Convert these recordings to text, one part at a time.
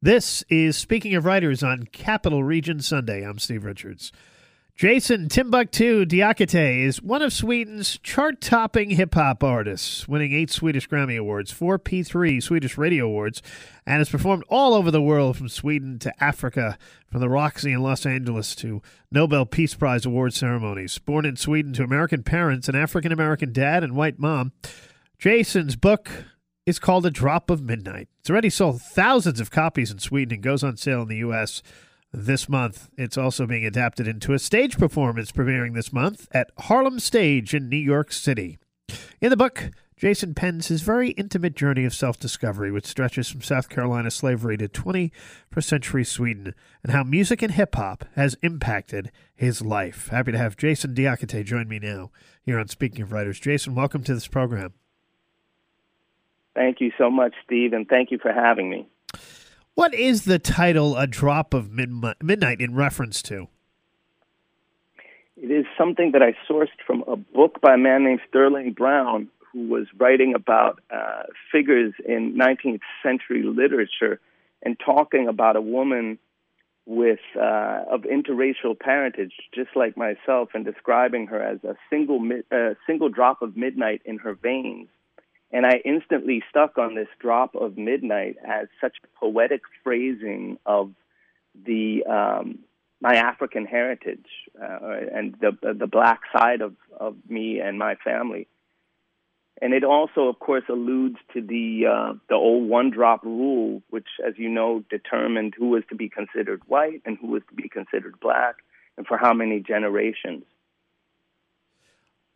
This is Speaking of Writers on Capital Region Sunday. I'm Steve Richards. Jason Timbuktu Diakité is one of Sweden's chart topping hip hop artists, winning eight Swedish Grammy Awards, four P3 Swedish Radio Awards, and has performed all over the world from Sweden to Africa, from the Roxy in Los Angeles to Nobel Peace Prize award ceremonies. Born in Sweden to American parents, an African American dad, and white mom, Jason's book, is called A Drop of Midnight. It's already sold thousands of copies in Sweden and goes on sale in the U.S. this month. It's also being adapted into a stage performance premiering this month at Harlem Stage in New York City. In the book, Jason pens his very intimate journey of self discovery, which stretches from South Carolina slavery to 21st century Sweden, and how music and hip hop has impacted his life. Happy to have Jason Diakité join me now here on Speaking of Writers. Jason, welcome to this program. Thank you so much, Steve, and thank you for having me. What is the title A Drop of Midnight in reference to? It is something that I sourced from a book by a man named Sterling Brown, who was writing about uh, figures in 19th century literature and talking about a woman with uh, of interracial parentage, just like myself, and describing her as a single uh, single drop of midnight in her veins and I instantly stuck on this drop of midnight as such poetic phrasing of the um, my African heritage uh, and the the black side of, of me and my family. And it also, of course, alludes to the uh, the old one drop rule, which, as you know, determined who was to be considered white and who was to be considered black, and for how many generations.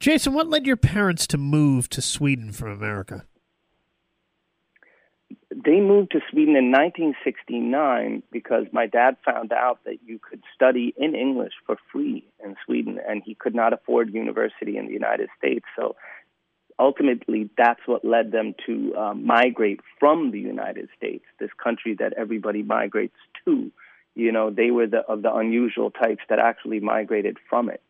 Jason, what led your parents to move to Sweden from America? They moved to Sweden in 1969 because my dad found out that you could study in English for free in Sweden, and he could not afford university in the United States. So ultimately, that's what led them to uh, migrate from the United States, this country that everybody migrates to. You know, they were the, of the unusual types that actually migrated from it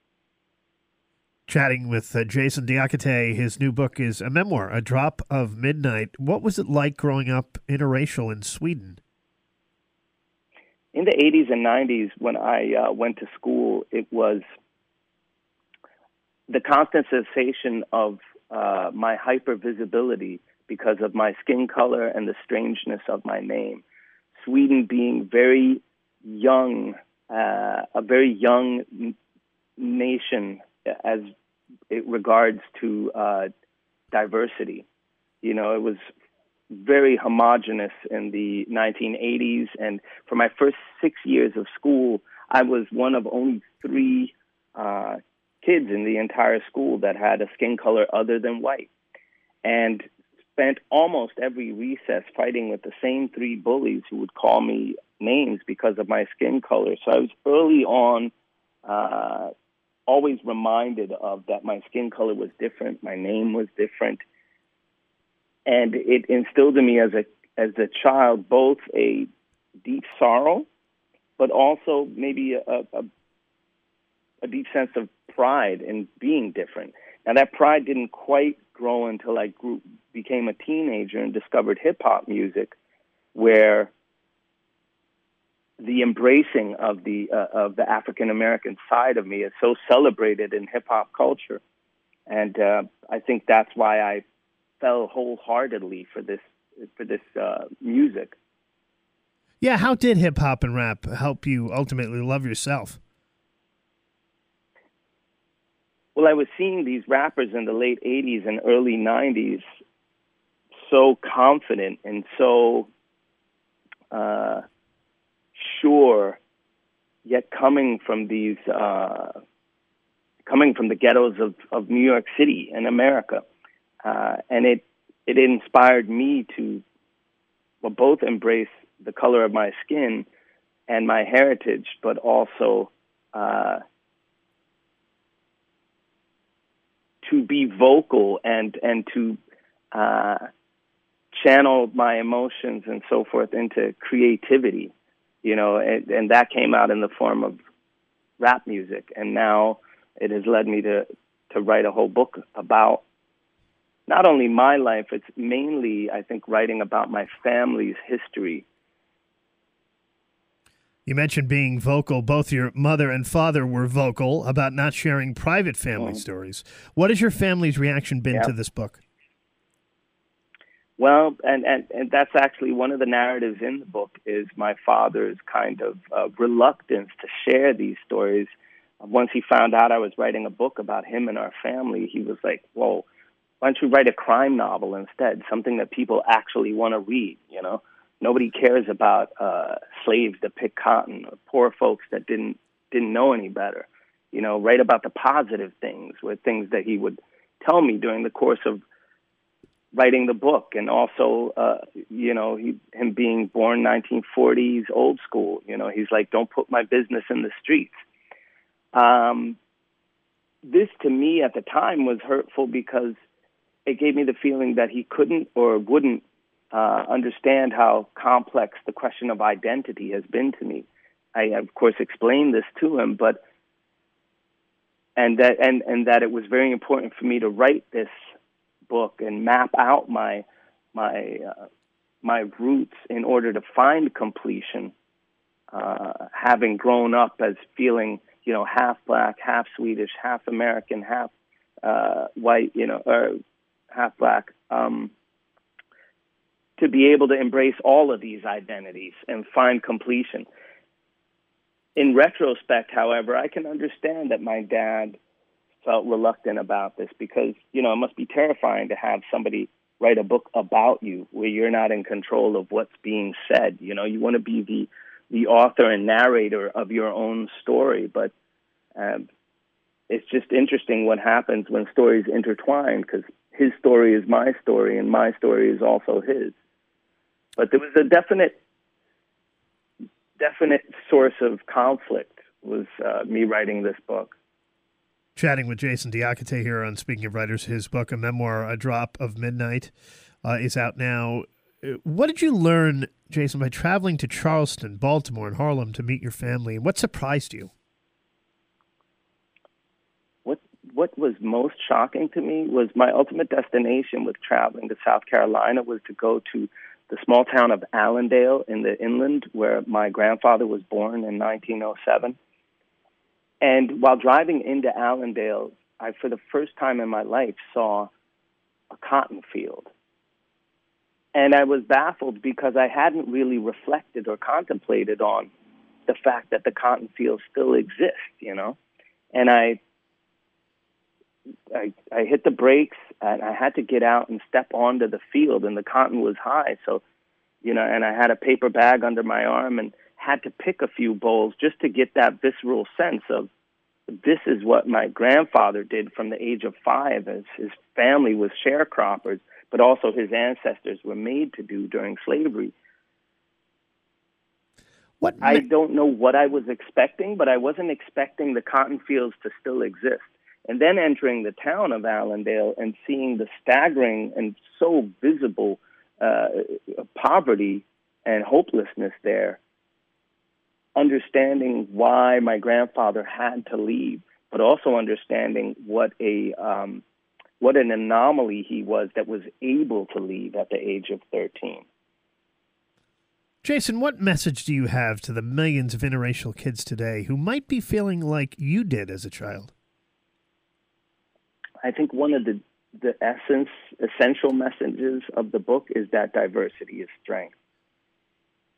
chatting with uh, Jason Diakité. His new book is a memoir, A Drop of Midnight. What was it like growing up interracial in Sweden? In the 80s and 90s, when I uh, went to school, it was the constant sensation of uh, my hypervisibility because of my skin color and the strangeness of my name. Sweden being very young, uh, a very young nation as it regards to uh, diversity. You know, it was very homogenous in the 1980s, and for my first six years of school, I was one of only three uh, kids in the entire school that had a skin color other than white, and spent almost every recess fighting with the same three bullies who would call me names because of my skin color. So I was early on uh, always reminded of that my skin color was different, my name was different, and it instilled in me as a as a child both a deep sorrow, but also maybe a, a, a deep sense of pride in being different. Now that pride didn't quite grow until I grew became a teenager and discovered hip hop music, where the embracing of the uh, of the African American side of me is so celebrated in hip hop culture, and uh, I think that's why I fell wholeheartedly for this for this uh, music. Yeah, how did hip hop and rap help you ultimately love yourself? Well, I was seeing these rappers in the late '80s and early '90s so confident and so uh, sure, yet coming from these, uh, coming from the ghettos of, of New York City and America. Uh, and it, it inspired me to well, both embrace the color of my skin and my heritage, but also uh, to be vocal and and to uh, channel my emotions and so forth into creativity you know, and, and that came out in the form of rap music, and now it has led me to to write a whole book about not only my life, it's mainly, I think, writing about my family's history You mentioned being vocal. Both your mother and father were vocal about not sharing private family mm. stories. What has your family's reaction been to this book? Well, and, and, and that's actually one of the narratives in the book is my father's kind of uh, reluctance to share these stories. Once he found out I was writing a book about him and our family, he was like, "Whoa, why don't you write a crime novel instead? Something that people actually want to read." You know, nobody cares about uh, slaves that pick cotton or poor folks that didn't didn't know any better. You know, write about the positive things, were things that he would tell me during the course of writing the book and also uh you know he him being born 1940s old school you know he's like don't put my business in the streets. Um this to me at the time was hurtful because it gave me the feeling that he couldn't or wouldn't uh understand how complex the question of identity has been to me. I of course explained this to him but and that and and that it was very important for me to write this book and map out my my uh, my roots in order to find completion. Uh, having grown up as feeling, you know, half black, half Swedish, half American, half uh, white, you know, or half black, um, to be able to embrace all of these identities and find completion. In retrospect, however, I can understand that my dad felt reluctant about this because you know it must be terrifying to have somebody write a book about you where you're not in control of what's being said. You know, you want to be the the author and narrator of your own story, but um, it's just interesting what happens when stories intertwine because his story is my story and my story is also his. But there was a definite definite source of conflict was uh, me writing this book chatting with Jason Diakité here on Speaking of Writers. His book, a memoir, A Drop of Midnight, uh, is out now. Uh, what did you learn, Jason, by traveling to Charleston, Baltimore, and Harlem to meet your family? And what surprised you? What What was most shocking to me was my ultimate destination with traveling to South Carolina was to go to the small town of Allendale in the inland, where my grandfather was born in 1907 and while driving into Allendale, I, for the first time in my life, saw a cotton field. And I was baffled because I hadn't really reflected or contemplated on the fact that the cotton field still exists, you know? And I, I, I hit the brakes and I had to get out and step onto the field, and the cotton was high. So, you know, and I had a paper bag under my arm and had to pick a few bolls just to get that visceral sense of this is what my grandfather did from the age of five as his family was sharecroppers, but also his ancestors were made to do during slavery. What I don't know what I was expecting, but I wasn't expecting the cotton fields to still exist. And then entering the town of Allendale and seeing the staggering and so visible uh, poverty and hopelessness there understanding why my grandfather had to leave, but also understanding what a um, what an anomaly he was that was able to leave at the age of 13. Jason, what message do you have to the millions of interracial kids today who might be feeling like you did as a child? I think one of the the essence, essential messages of the book is that diversity is strength.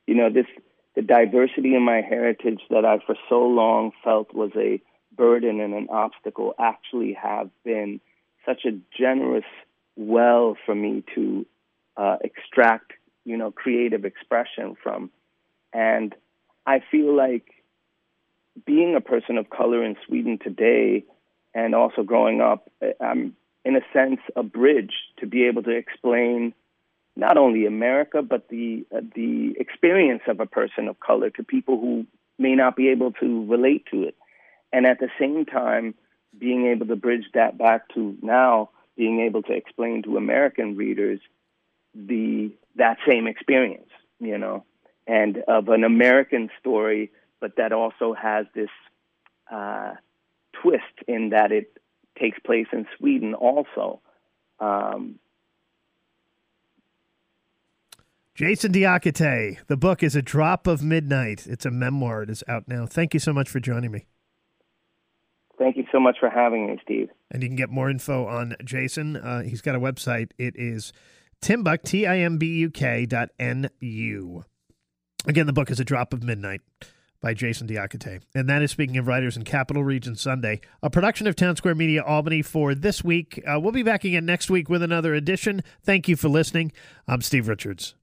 You know, this the diversity in my heritage that I for so long felt was a burden and an obstacle actually have been such a generous well for me to uh, extract, you know, creative expression from. And I feel like being a person of color in Sweden today and also growing up, I'm in a sense a bridge to be able to explain not only America, but the uh, the experience of a person of color to people who may not be able to relate to it, and at the same time being able to bridge that back to now being able to explain to American readers the that same experience, you know, and of an American story, but that also has this uh, twist in that it takes place in Sweden also. Um, Jason Diakite. The book is A Drop of Midnight. It's a memoir. It is out now. Thank you so much for joining me. Thank you so much for having me, Steve. And you can get more info on Jason. Uh, he's got a website. It is Timbuk, T I M B U K dot N U. Again, the book is A Drop of Midnight by Jason Diakite. And that is Speaking of Writers in Capital Region Sunday, a production of Town Square Media Albany for this week. Uh, we'll be back again next week with another edition. Thank you for listening. I'm Steve Richards.